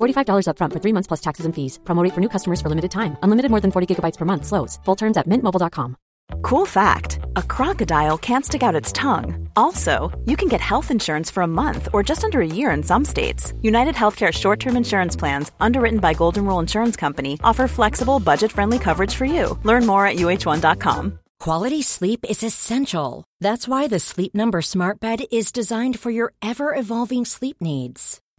$45 upfront for three months plus taxes and fees. Promo rate for new customers for limited time. Unlimited more than 40 gigabytes per month. Slows. Full terms at mintmobile.com. Cool fact a crocodile can't stick out its tongue. Also, you can get health insurance for a month or just under a year in some states. United Healthcare short term insurance plans, underwritten by Golden Rule Insurance Company, offer flexible, budget friendly coverage for you. Learn more at uh1.com. Quality sleep is essential. That's why the Sleep Number Smart Bed is designed for your ever evolving sleep needs.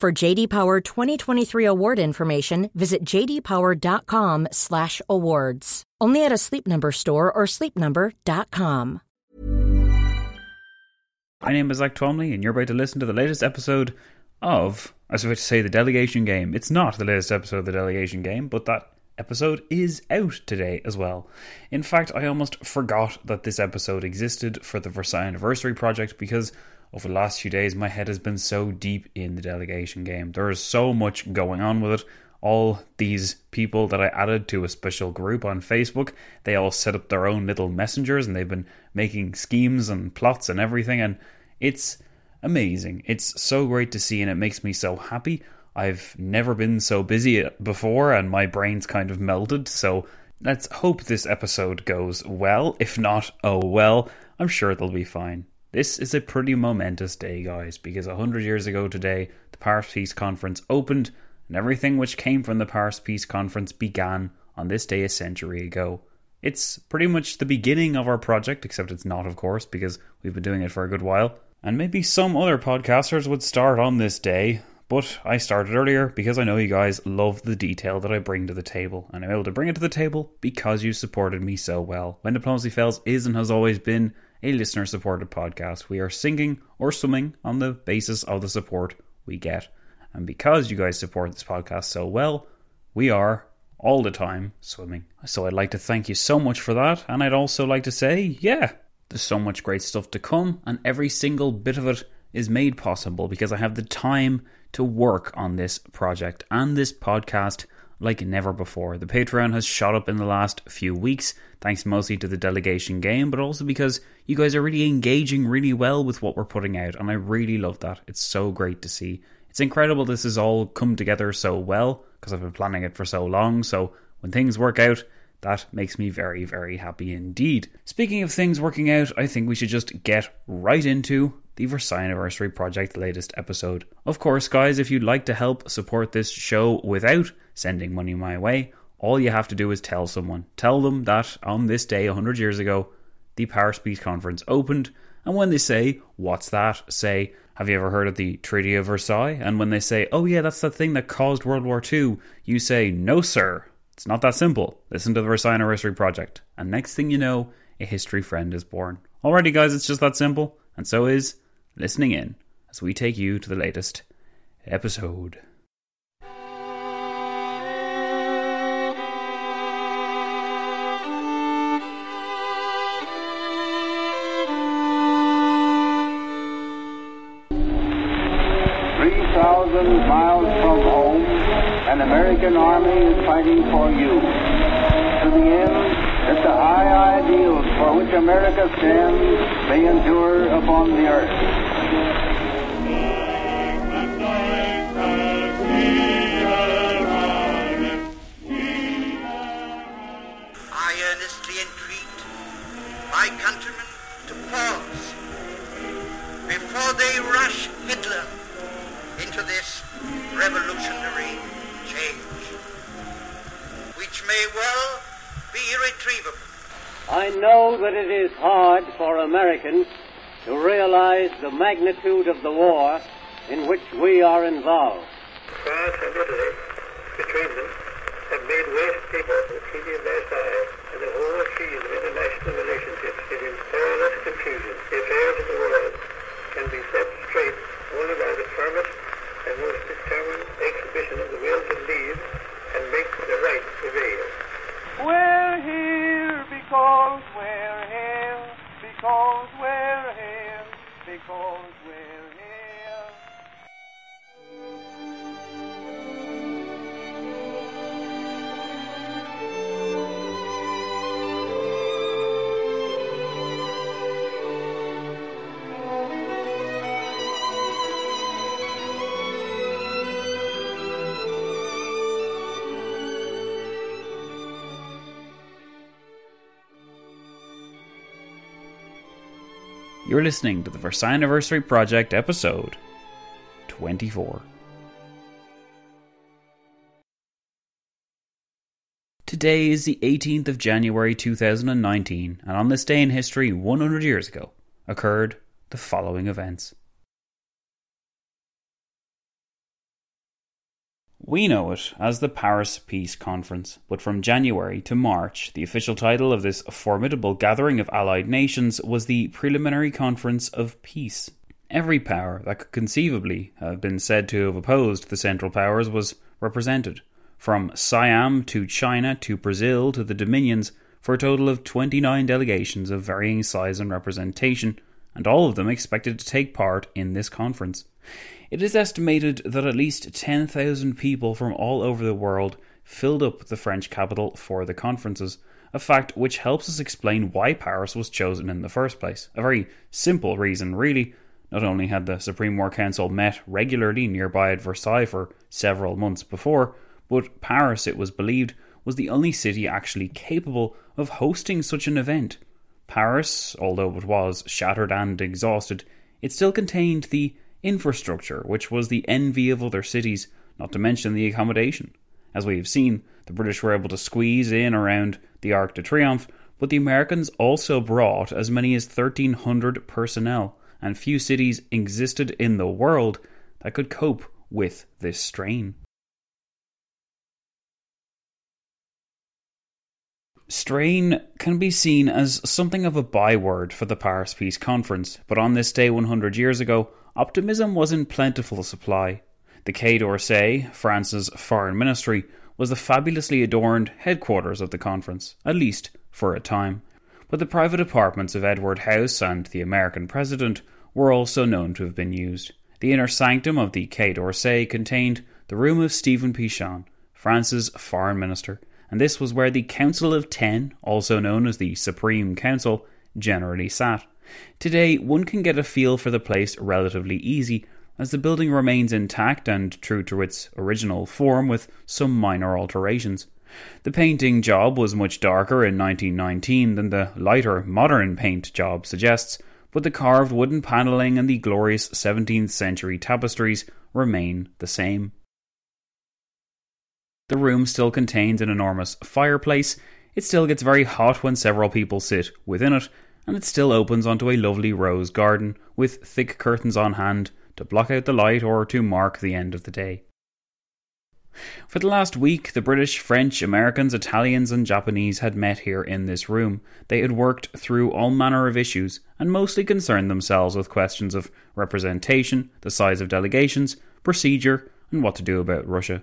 For JD Power 2023 award information, visit jdpower.com/awards. Only at a Sleep Number store or sleepnumber.com. My name is Zach Twamley, and you're about to listen to the latest episode of, I was about to say, the Delegation Game. It's not the latest episode of the Delegation Game, but that episode is out today as well. In fact, I almost forgot that this episode existed for the Versailles Anniversary project because over the last few days my head has been so deep in the Delegation Game. There is so much going on with it. All these people that I added to a special group on Facebook, they all set up their own little messengers and they've been making schemes and plots and everything, and it's amazing. It's so great to see, and it makes me so happy. I've never been so busy before, and my brain's kind of melted. So let's hope this episode goes well. If not, oh well, I'm sure it'll be fine. This is a pretty momentous day, guys, because a hundred years ago today, the Paris Peace Conference opened, and everything which came from the Paris Peace Conference began on this day a century ago. It's pretty much the beginning of our project, except it's not, of course, because we've been doing it for a good while. And maybe some other podcasters would start on this day, but I started earlier because I know you guys love the detail that I bring to the table, and I'm able to bring it to the table because you supported me so well. When Diplomacy Fails is and has always been a listener supported podcast. We are singing or swimming on the basis of the support we get. And because you guys support this podcast so well, we are all the time swimming. So I'd like to thank you so much for that. And I'd also like to say, yeah, there's so much great stuff to come, and every single bit of it is made possible because I have the time to work on this project and this podcast like never before. The Patreon has shot up in the last few weeks, thanks mostly to the delegation game, but also because you guys are really engaging really well with what we're putting out, and I really love that. It's so great to see. It's incredible this has all come together so well because I've been planning it for so long. So when things work out, that makes me very, very happy indeed. Speaking of things working out, I think we should just get right into the Versailles Anniversary Project latest episode. Of course, guys, if you'd like to help support this show without sending money my way, all you have to do is tell someone. Tell them that on this day, 100 years ago, the Paris Peace Conference opened, and when they say, What's that? say, Have you ever heard of the Treaty of Versailles? And when they say, Oh, yeah, that's the thing that caused World War II, you say, No, sir, it's not that simple. Listen to the Versailles Anniversary Project. And next thing you know, a history friend is born. Alrighty, guys, it's just that simple, and so is listening in as we take you to the latest episode. Thousand miles from home, an American army is fighting for you. To the end that the high ideals for which America stands may endure upon the earth. I earnestly entreat my countrymen to pause before they rush Hitler into this revolutionary change, which may well be irretrievable. I know that it is hard for Americans to realize the magnitude of the war in which we are involved. France and Italy, between them, have made waste people the treaty of Versailles, and the whole field of international relationships is in perilous confusion. The affairs of the world can be set straight only by the firmest because we're You're listening to the Versailles Anniversary Project episode 24. Today is the 18th of January 2019, and on this day in history, 100 years ago, occurred the following events. We know it as the Paris Peace Conference, but from January to March, the official title of this formidable gathering of allied nations was the Preliminary Conference of Peace. Every power that could conceivably have been said to have opposed the Central Powers was represented, from Siam to China to Brazil to the Dominions, for a total of 29 delegations of varying size and representation, and all of them expected to take part in this conference. It is estimated that at least 10,000 people from all over the world filled up the French capital for the conferences, a fact which helps us explain why Paris was chosen in the first place. A very simple reason, really. Not only had the Supreme War Council met regularly nearby at Versailles for several months before, but Paris, it was believed, was the only city actually capable of hosting such an event. Paris, although it was shattered and exhausted, it still contained the infrastructure, which was the envy of other cities, not to mention the accommodation. As we have seen, the British were able to squeeze in around the Arc de Triomphe, but the Americans also brought as many as 1,300 personnel, and few cities existed in the world that could cope with this strain. Strain can be seen as something of a byword for the Paris Peace Conference, but on this day 100 years ago, optimism was in plentiful supply. The Quai d'Orsay, France's foreign ministry, was the fabulously adorned headquarters of the conference, at least for a time. But the private apartments of Edward House and the American president were also known to have been used. The inner sanctum of the Quai d'Orsay contained the room of Stephen Pichon, France's foreign minister, and this was where the Council of Ten, also known as the Supreme Council, generally sat. Today, one can get a feel for the place relatively easy, as the building remains intact and true to its original form with some minor alterations. The painting job was much darker in 1919 than the lighter modern paint job suggests, but the carved wooden panelling and the glorious 17th century tapestries remain the same. The room still contains an enormous fireplace, it still gets very hot when several people sit within it, and it still opens onto a lovely rose garden with thick curtains on hand to block out the light or to mark the end of the day. For the last week, the British, French, Americans, Italians, and Japanese had met here in this room. They had worked through all manner of issues and mostly concerned themselves with questions of representation, the size of delegations, procedure, and what to do about Russia.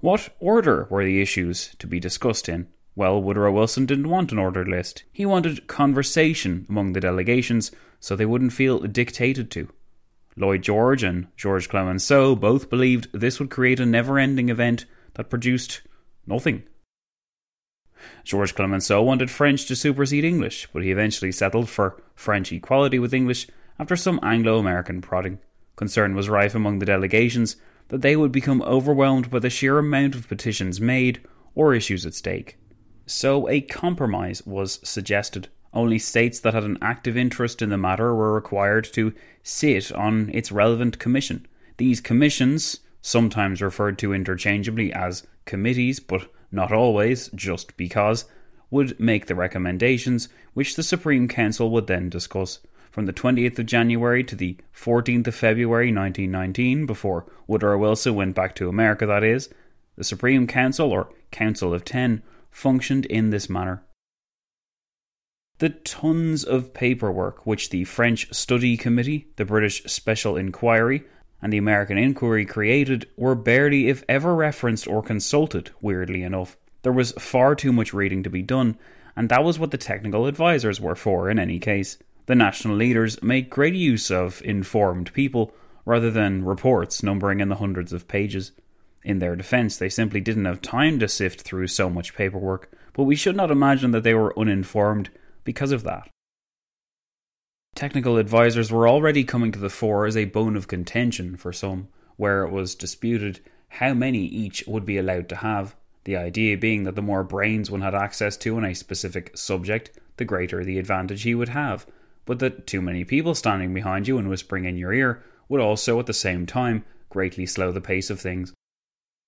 What order were the issues to be discussed in? Well, Woodrow Wilson didn't want an ordered list. He wanted conversation among the delegations so they wouldn't feel dictated to. Lloyd George and George Clemenceau both believed this would create a never ending event that produced nothing. George Clemenceau wanted French to supersede English, but he eventually settled for French equality with English after some Anglo American prodding. Concern was rife among the delegations that they would become overwhelmed by the sheer amount of petitions made or issues at stake. So a compromise was suggested. Only states that had an active interest in the matter were required to sit on its relevant commission. These commissions, sometimes referred to interchangeably as committees, but not always, just because, would make the recommendations, which the Supreme Council would then discuss. From the 20th of January to the 14th of February 1919, before Woodrow Wilson went back to America, that is, the Supreme Council, or Council of Ten, functioned in this manner. The tons of paperwork which the French Study Committee, the British Special Inquiry, and the American Inquiry created were barely, if ever, referenced or consulted, weirdly enough. There was far too much reading to be done, and that was what the technical advisers were for in any case. The national leaders made great use of informed people rather than reports numbering in the hundreds of pages. In their defense, they simply didn't have time to sift through so much paperwork, but we should not imagine that they were uninformed because of that. Technical advisors were already coming to the fore as a bone of contention for some, where it was disputed how many each would be allowed to have, the idea being that the more brains one had access to in a specific subject, the greater the advantage he would have, but that too many people standing behind you and whispering in your ear would also at the same time greatly slow the pace of things.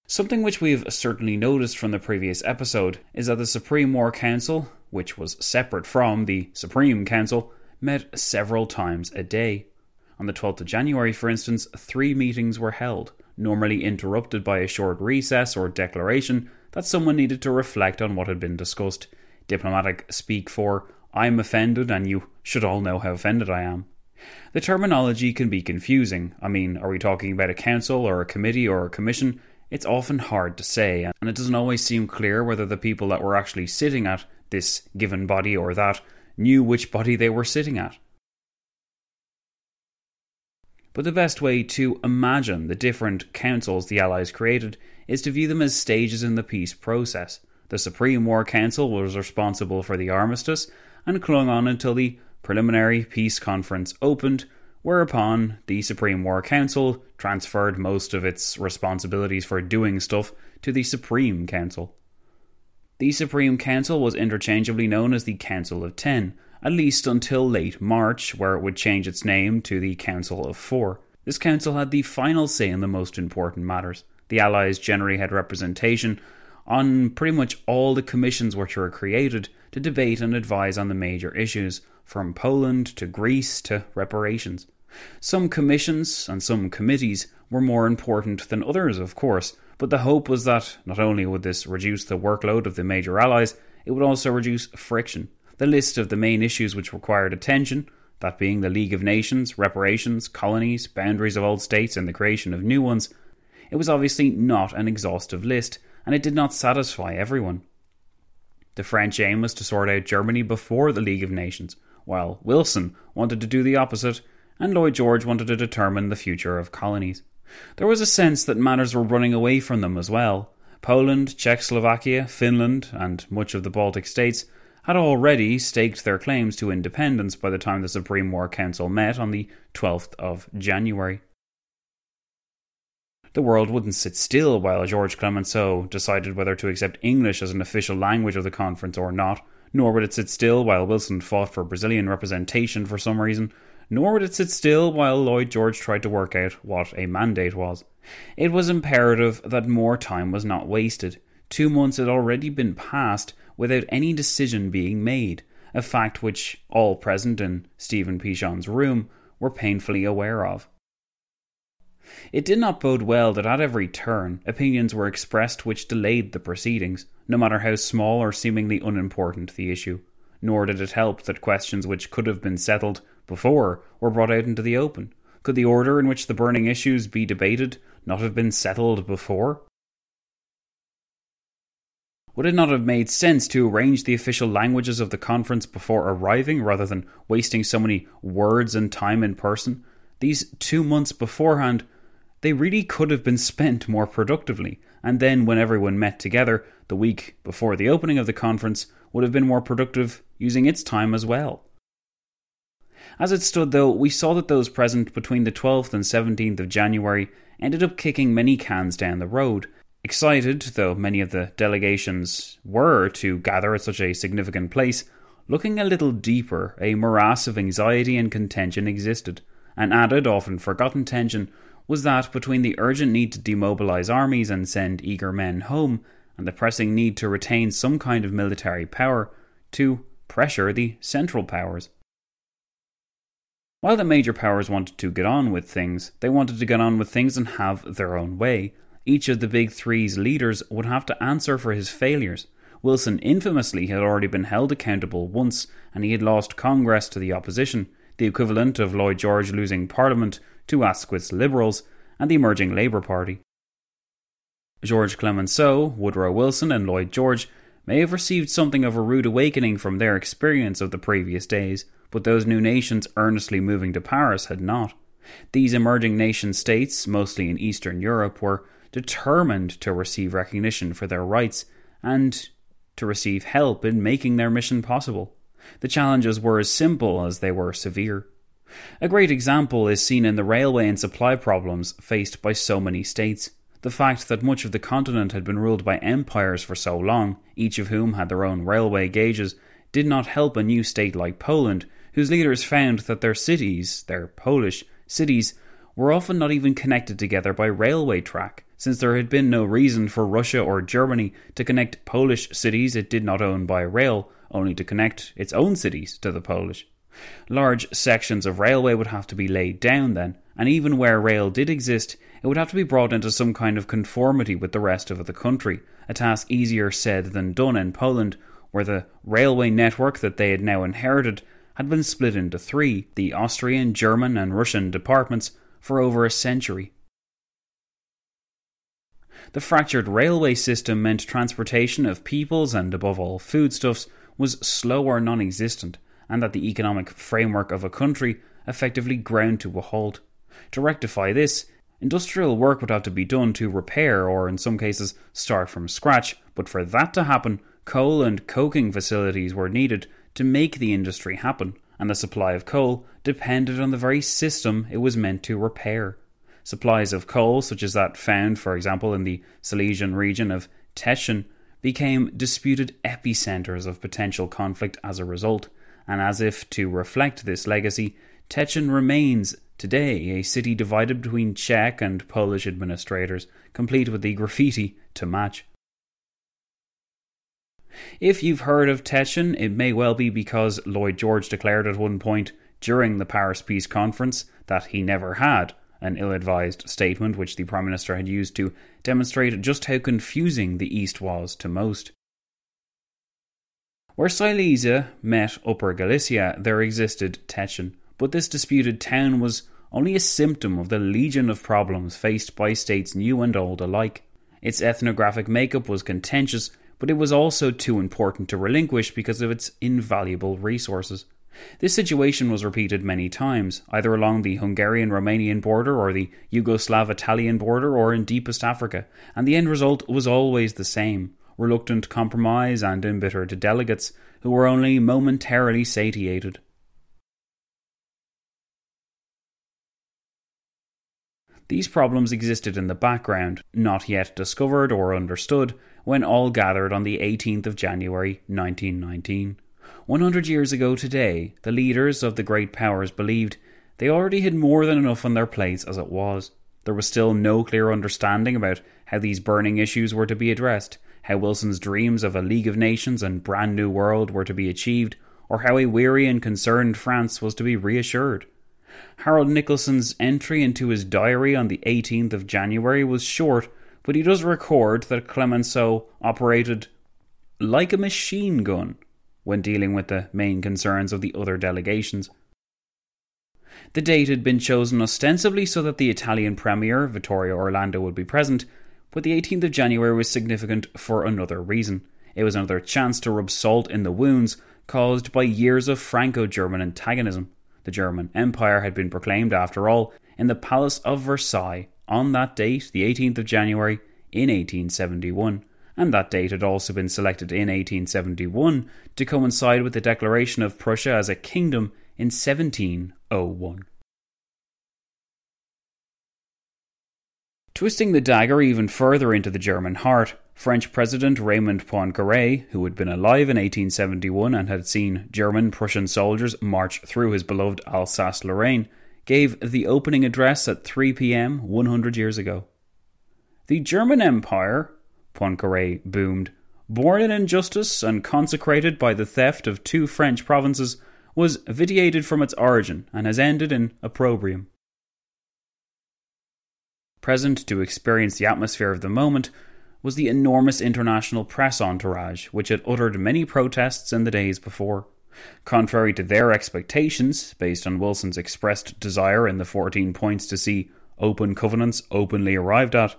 Something which we've certainly noticed from the previous episode is that the Supreme War Council, which was separate from the Supreme Council, met several times a day. On the 12th of January, for instance, three meetings were held, normally interrupted by a short recess or declaration that someone needed to reflect on what had been discussed. Diplomatic speak for, I'm offended and you should all know how offended I am. The terminology can be confusing. I mean, are we talking about a council or a committee or a commission? It's often hard to say, and it doesn't always seem clear whether the people that were actually sitting at this given body or that knew which body they were sitting at. But the best way to imagine the different councils the Allies created is to view them as stages in the peace process. The Supreme War Council was responsible for the armistice and clung on until the preliminary peace conference opened, whereupon the Supreme War Council transferred most of its responsibilities for doing stuff to the Supreme Council. The Supreme Council was interchangeably known as the Council of Ten, at least until late March, where it would change its name to the Council of Four. This council had the final say in the most important matters. The Allies generally had representation on pretty much all the commissions which were created to debate and advise on the major issues, from Poland to Greece to reparations. Some commissions and some committees were more important than others, of course, but the hope was that not only would this reduce the workload of the major allies, it would also reduce friction. The list of the main issues which required attention, that being the League of Nations, reparations, colonies, boundaries of old states, and the creation of new ones, it was obviously not an exhaustive list, and it did not satisfy everyone. The French aim was to sort out Germany before the League of Nations, while Wilson wanted to do the opposite and Lloyd George wanted to determine the future of colonies. There was a sense that matters were running away from them as well. Poland, Czechoslovakia, Finland, and much of the Baltic states had already staked their claims to independence by the time the Supreme War Council met on the 12th of January. The world wouldn't sit still while George Clemenceau decided whether to accept English as an official language of the conference or not, nor would it sit still while Wilson fought for Brazilian representation for some reason, nor would it sit still while Lloyd George tried to work out what a mandate was. It was imperative that more time was not wasted. Two months had already been passed without any decision being made, a fact which all present in Stephen Pichon's room were painfully aware of. It did not bode well that at every turn opinions were expressed which delayed the proceedings, no matter how small or seemingly unimportant the issue. Nor did it help that questions which could have been settled before were brought out into the open. Could the order in which the burning issues be debated not have been settled before? Would it not have made sense to arrange the official languages of the conference before arriving rather than wasting so many words and time in person? These two months beforehand, they really could have been spent more productively, and then when everyone met together the week before the opening of the conference would have been more productive using its time as well. As it stood, though, we saw that those present between the 12th and 17th of January ended up kicking many cans down the road, Excited, though many of the delegations were to gather at such a significant place, looking a little deeper, a morass of anxiety and contention existed. An added, often forgotten tension was that between the urgent need to demobilize armies and send eager men home, and the pressing need to retain some kind of military power to pressure the central powers. While the major powers wanted to get on with things, they wanted to get on with things and have their own way. Each of the Big Three's leaders would have to answer for his failures. Wilson infamously had already been held accountable once, and he had lost Congress to the opposition, the equivalent of Lloyd George losing Parliament to Asquith's Liberals and the emerging Labour Party. George Clemenceau, Woodrow Wilson, and Lloyd George may have received something of a rude awakening from their experience of the previous days, but those new nations earnestly moving to Paris had not. These emerging nation states, mostly in Eastern Europe, were determined to receive recognition for their rights and to receive help in making their mission possible. The challenges were as simple as they were severe. A great example is seen in the railway and supply problems faced by so many states. The fact that much of the continent had been ruled by empires for so long, each of whom had their own railway gauges, did not help a new state like Poland, whose leaders found that their cities, their Polish cities, were often not even connected together by railway track, since there had been no reason for Russia or Germany to connect Polish cities it did not own by rail, only to connect its own cities to the Polish. Large sections of railway would have to be laid down then, and even where rail did exist, it would have to be brought into some kind of conformity with the rest of the country, a task easier said than done in Poland, where the railway network that they had now inherited had been split into three the Austrian, German, and Russian departments for over a century. The fractured railway system meant transportation of peoples and, above all, foodstuffs was slow or non existent, and that the economic framework of a country effectively ground to a halt. To rectify this, industrial work would have to be done to repair or, in some cases, start from scratch, but for that to happen, coal and coking facilities were needed to make the industry happen, and the supply of coal depended on the very system it was meant to repair. Supplies of coal, such as that found, for example, in the Silesian region of Teschen, became disputed epicenters of potential conflict as a result, and as if to reflect this legacy, Teschen remains today a city divided between Czech and Polish administrators, complete with the graffiti to match. If you've heard of Teschen, it may well be because Lloyd George declared at one point during the Paris Peace Conference that he never had an ill advised statement which the Prime Minister had used to demonstrate just how confusing the East was to most. Where Silesia met Upper Galicia, there existed Teschen, but this disputed town was only a symptom of the legion of problems faced by states new and old alike. Its ethnographic makeup was contentious, but it was also too important to relinquish because of its invaluable resources. This situation was repeated many times, either along the Hungarian Romanian border or the Yugoslav Italian border or in deepest Africa, and the end result was always the same reluctant compromise and embittered delegates who were only momentarily satiated. These problems existed in the background, not yet discovered or understood, when all gathered on the 18th of January 1919. 100 years ago today, the leaders of the great powers believed they already had more than enough on their plates as it was. There was still no clear understanding about how these burning issues were to be addressed, how Wilson's dreams of a League of Nations and brand new world were to be achieved, or how a weary and concerned France was to be reassured. Harold Nicolson's entry into his diary on the 18th of January was short, but he does record that Clemenceau operated like a machine gun when dealing with the main concerns of the other delegations. The date had been chosen ostensibly so that the Italian Premier, Vittorio Orlando, would be present, but the 18th of January was significant for another reason. It was another chance to rub salt in the wounds caused by years of Franco German antagonism. The German Empire had been proclaimed, after all, in the Palace of Versailles on that date, the 18th of January, in 1871 and that date had also been selected in 1871 to coincide with the declaration of Prussia as a kingdom in 1701. Twisting the dagger even further into the German heart, French President Raymond Poincaré, who had been alive in 1871 and had seen German Prussian soldiers march through his beloved Alsace Lorraine, gave the opening address at 3 pm 100 years ago. The German Empire, Poincaré boomed, born in injustice and consecrated by the theft of two French provinces, was vitiated from its origin and has ended in opprobrium. Present to experience the atmosphere of the moment was the enormous international press entourage, which had uttered many protests in the days before. Contrary to their expectations, based on Wilson's expressed desire in the 14 points to see open covenants openly arrived at,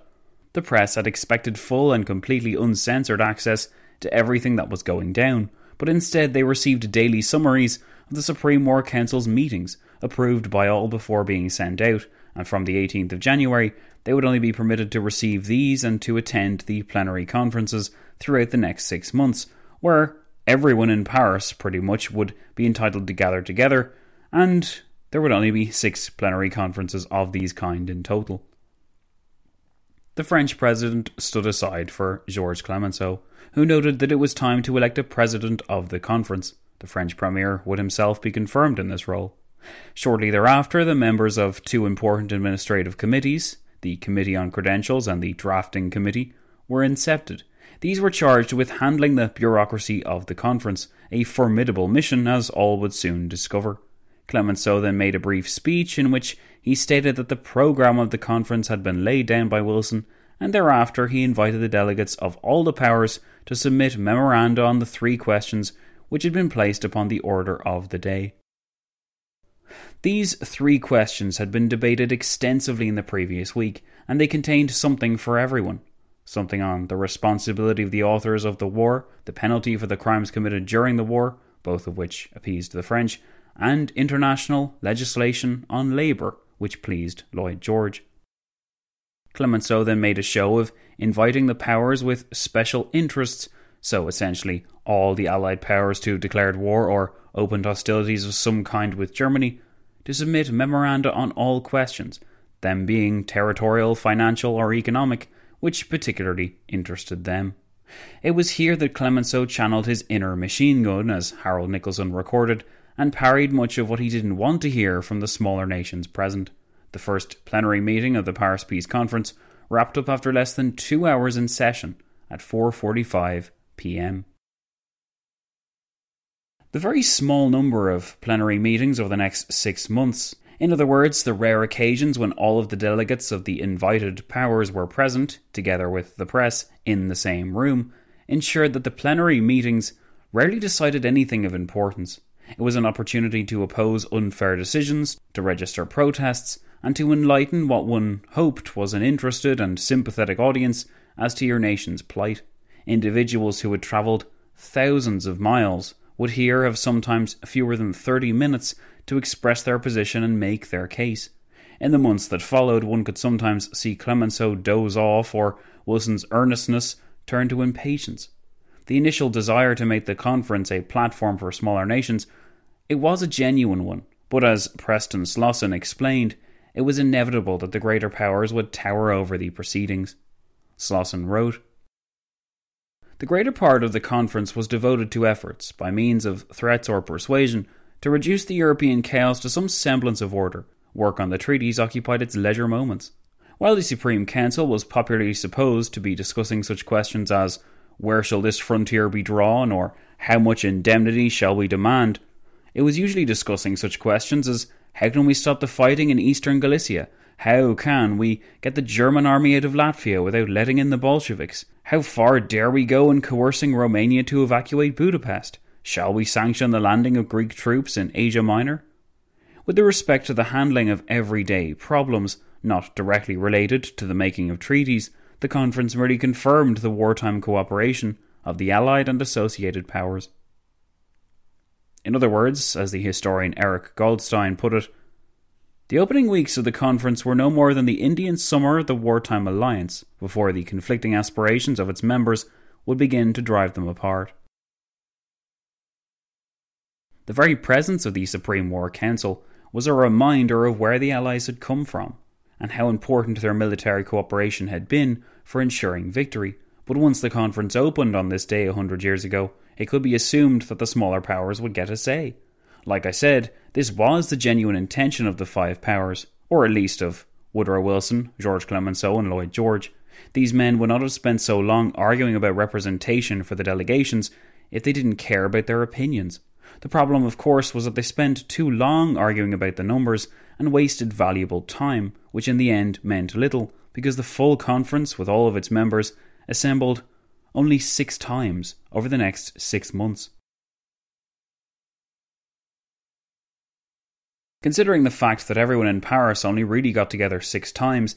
the press had expected full and completely uncensored access to everything that was going down, but instead they received daily summaries of the Supreme War Council's meetings, approved by all before being sent out, and from the 18th of January they would only be permitted to receive these and to attend the plenary conferences throughout the next six months, where everyone in Paris pretty much would be entitled to gather together, and there would only be six plenary conferences of these kind in total. The French president stood aside for Georges Clemenceau, who noted that it was time to elect a president of the conference. The French premier would himself be confirmed in this role. Shortly thereafter, the members of two important administrative committees, the Committee on Credentials and the Drafting Committee, were incepted. These were charged with handling the bureaucracy of the conference, a formidable mission, as all would soon discover. Clemenceau then made a brief speech in which he stated that the programme of the conference had been laid down by Wilson, and thereafter he invited the delegates of all the powers to submit memoranda on the three questions which had been placed upon the order of the day. These three questions had been debated extensively in the previous week, and they contained something for everyone. Something on the responsibility of the authors of the war, the penalty for the crimes committed during the war, both of which appeased the French, and international legislation on labour, which pleased Lloyd George. Clemenceau then made a show of inviting the powers with special interests, so essentially all the Allied powers to have declared war or opened hostilities of some kind with Germany, to submit memoranda on all questions, them being territorial, financial, or economic, which particularly interested them. It was here that Clemenceau channeled his inner machine gun, as Harold Nicolson recorded, and parried much of what he didn't want to hear from the smaller nations present. The first plenary meeting of the Paris Peace Conference wrapped up after less than 2 hours in session at 4:45 p.m. The very small number of plenary meetings over the next 6 months in other words, the rare occasions when all of the delegates of the invited powers were present, together with the press, in the same room, ensured that the plenary meetings rarely decided anything of importance. It was an opportunity to oppose unfair decisions, to register protests, and to enlighten what one hoped was an interested and sympathetic audience as to your nation's plight. Individuals who had travelled thousands of miles would here have sometimes fewer than 30 minutes to express their position and make their case. In the months that followed, one could sometimes see Clemenceau doze off or Wilson's earnestness turn to impatience. The initial desire to make the conference a platform for smaller nations, it was a genuine one, but as Preston Slosson explained, it was inevitable that the greater powers would tower over the proceedings. Slosson wrote, The greater part of the conference was devoted to efforts, by means of threats or persuasion, to reduce the European chaos to some semblance of order. Work on the treaties occupied its leisure moments. While the Supreme Council was popularly supposed to be discussing such questions as where shall this frontier be drawn, or how much indemnity shall we demand? It was usually discussing such questions as How can we stop the fighting in eastern Galicia? How can we get the German army out of Latvia without letting in the Bolsheviks? How far dare we go in coercing Romania to evacuate Budapest? Shall we sanction the landing of Greek troops in Asia Minor? With respect to the handling of everyday problems not directly related to the making of treaties, the conference merely confirmed the wartime cooperation of the Allied and associated powers. In other words, as the historian Erik Goldstein put it, the opening weeks of the conference were no more than the Indian summer of the wartime alliance before the conflicting aspirations of its members would begin to drive them apart. The very presence of the Supreme War Council was a reminder of where the Allies had come from and how important their military cooperation had been for ensuring victory. But once the conference opened on this day a hundred years ago, it could be assumed that the smaller powers would get a say. Like I said, this was the genuine intention of the five powers, or at least of Woodrow Wilson, George Clemenceau, and Lloyd George. These men would not have spent so long arguing about representation for the delegations if they didn't care about their opinions. The problem, of course, was that they spent too long arguing about the numbers and wasted valuable time, which in the end meant little, because the full conference, with all of its members, assembled only six times over the next six months. Considering the fact that everyone in Paris only really got together six times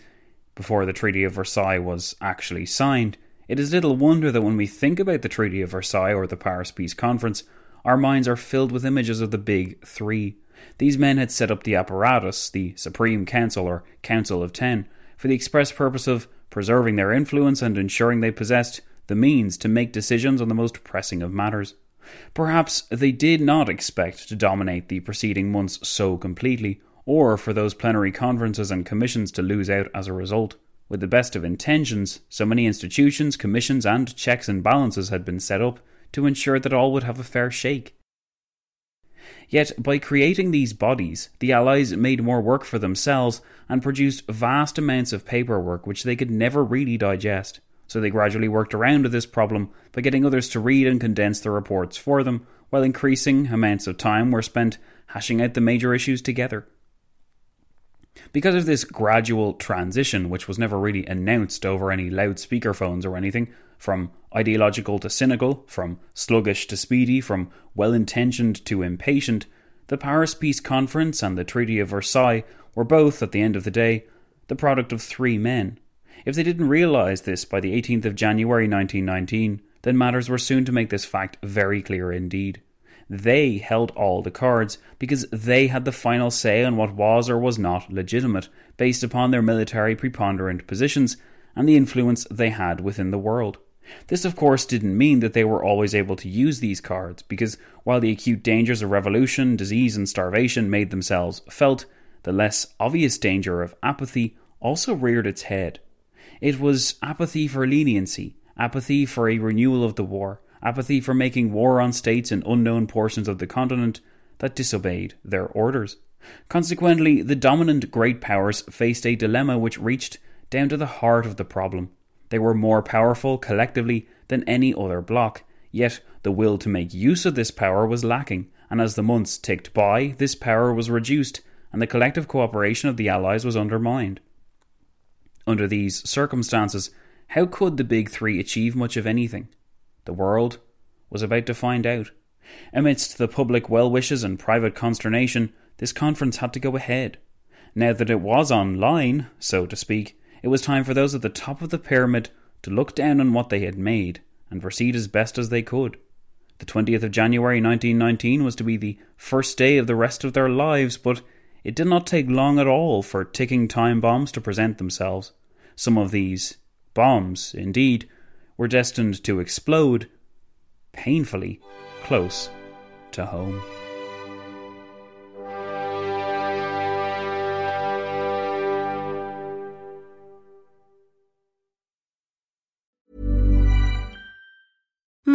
before the Treaty of Versailles was actually signed, it is little wonder that when we think about the Treaty of Versailles or the Paris Peace Conference, our minds are filled with images of the Big Three. These men had set up the apparatus, the Supreme Council or Council of Ten, for the express purpose of preserving their influence and ensuring they possessed the means to make decisions on the most pressing of matters. Perhaps they did not expect to dominate the preceding months so completely, or for those plenary conferences and commissions to lose out as a result. With the best of intentions, so many institutions, commissions, and checks and balances had been set up to ensure that all would have a fair shake. Yet, by creating these bodies, the Allies made more work for themselves and produced vast amounts of paperwork which they could never really digest so they gradually worked around this problem by getting others to read and condense the reports for them, while increasing amounts of time were spent hashing out the major issues together. Because of this gradual transition, which was never really announced over any loudspeaker phones or anything, from ideological to cynical, from sluggish to speedy, from well intentioned to impatient, the Paris Peace Conference and the Treaty of Versailles were both, at the end of the day, the product of three men if they didn't realise this by the 18th of January 1919, then matters were soon to make this fact very clear indeed. They held all the cards because they had the final say on what was or was not legitimate, based upon their military preponderant positions and the influence they had within the world. This, of course, didn't mean that they were always able to use these cards, because while the acute dangers of revolution, disease, and starvation made themselves felt, the less obvious danger of apathy also reared its head. It was apathy for leniency, apathy for a renewal of the war, apathy for making war on states in unknown portions of the continent that disobeyed their orders. Consequently, the dominant great powers faced a dilemma which reached down to the heart of the problem. They were more powerful collectively than any other bloc, yet the will to make use of this power was lacking, and as the months ticked by, this power was reduced, and the collective cooperation of the Allies was undermined. Under these circumstances, how could the big three achieve much of anything? The world was about to find out. Amidst the public well wishes and private consternation, this conference had to go ahead. Now that it was online, so to speak, it was time for those at the top of the pyramid to look down on what they had made and proceed as best as they could. The 20th of January 1919 was to be the first day of the rest of their lives, but it did not take long at all for ticking time bombs to present themselves. Some of these bombs, indeed, were destined to explode painfully close to home.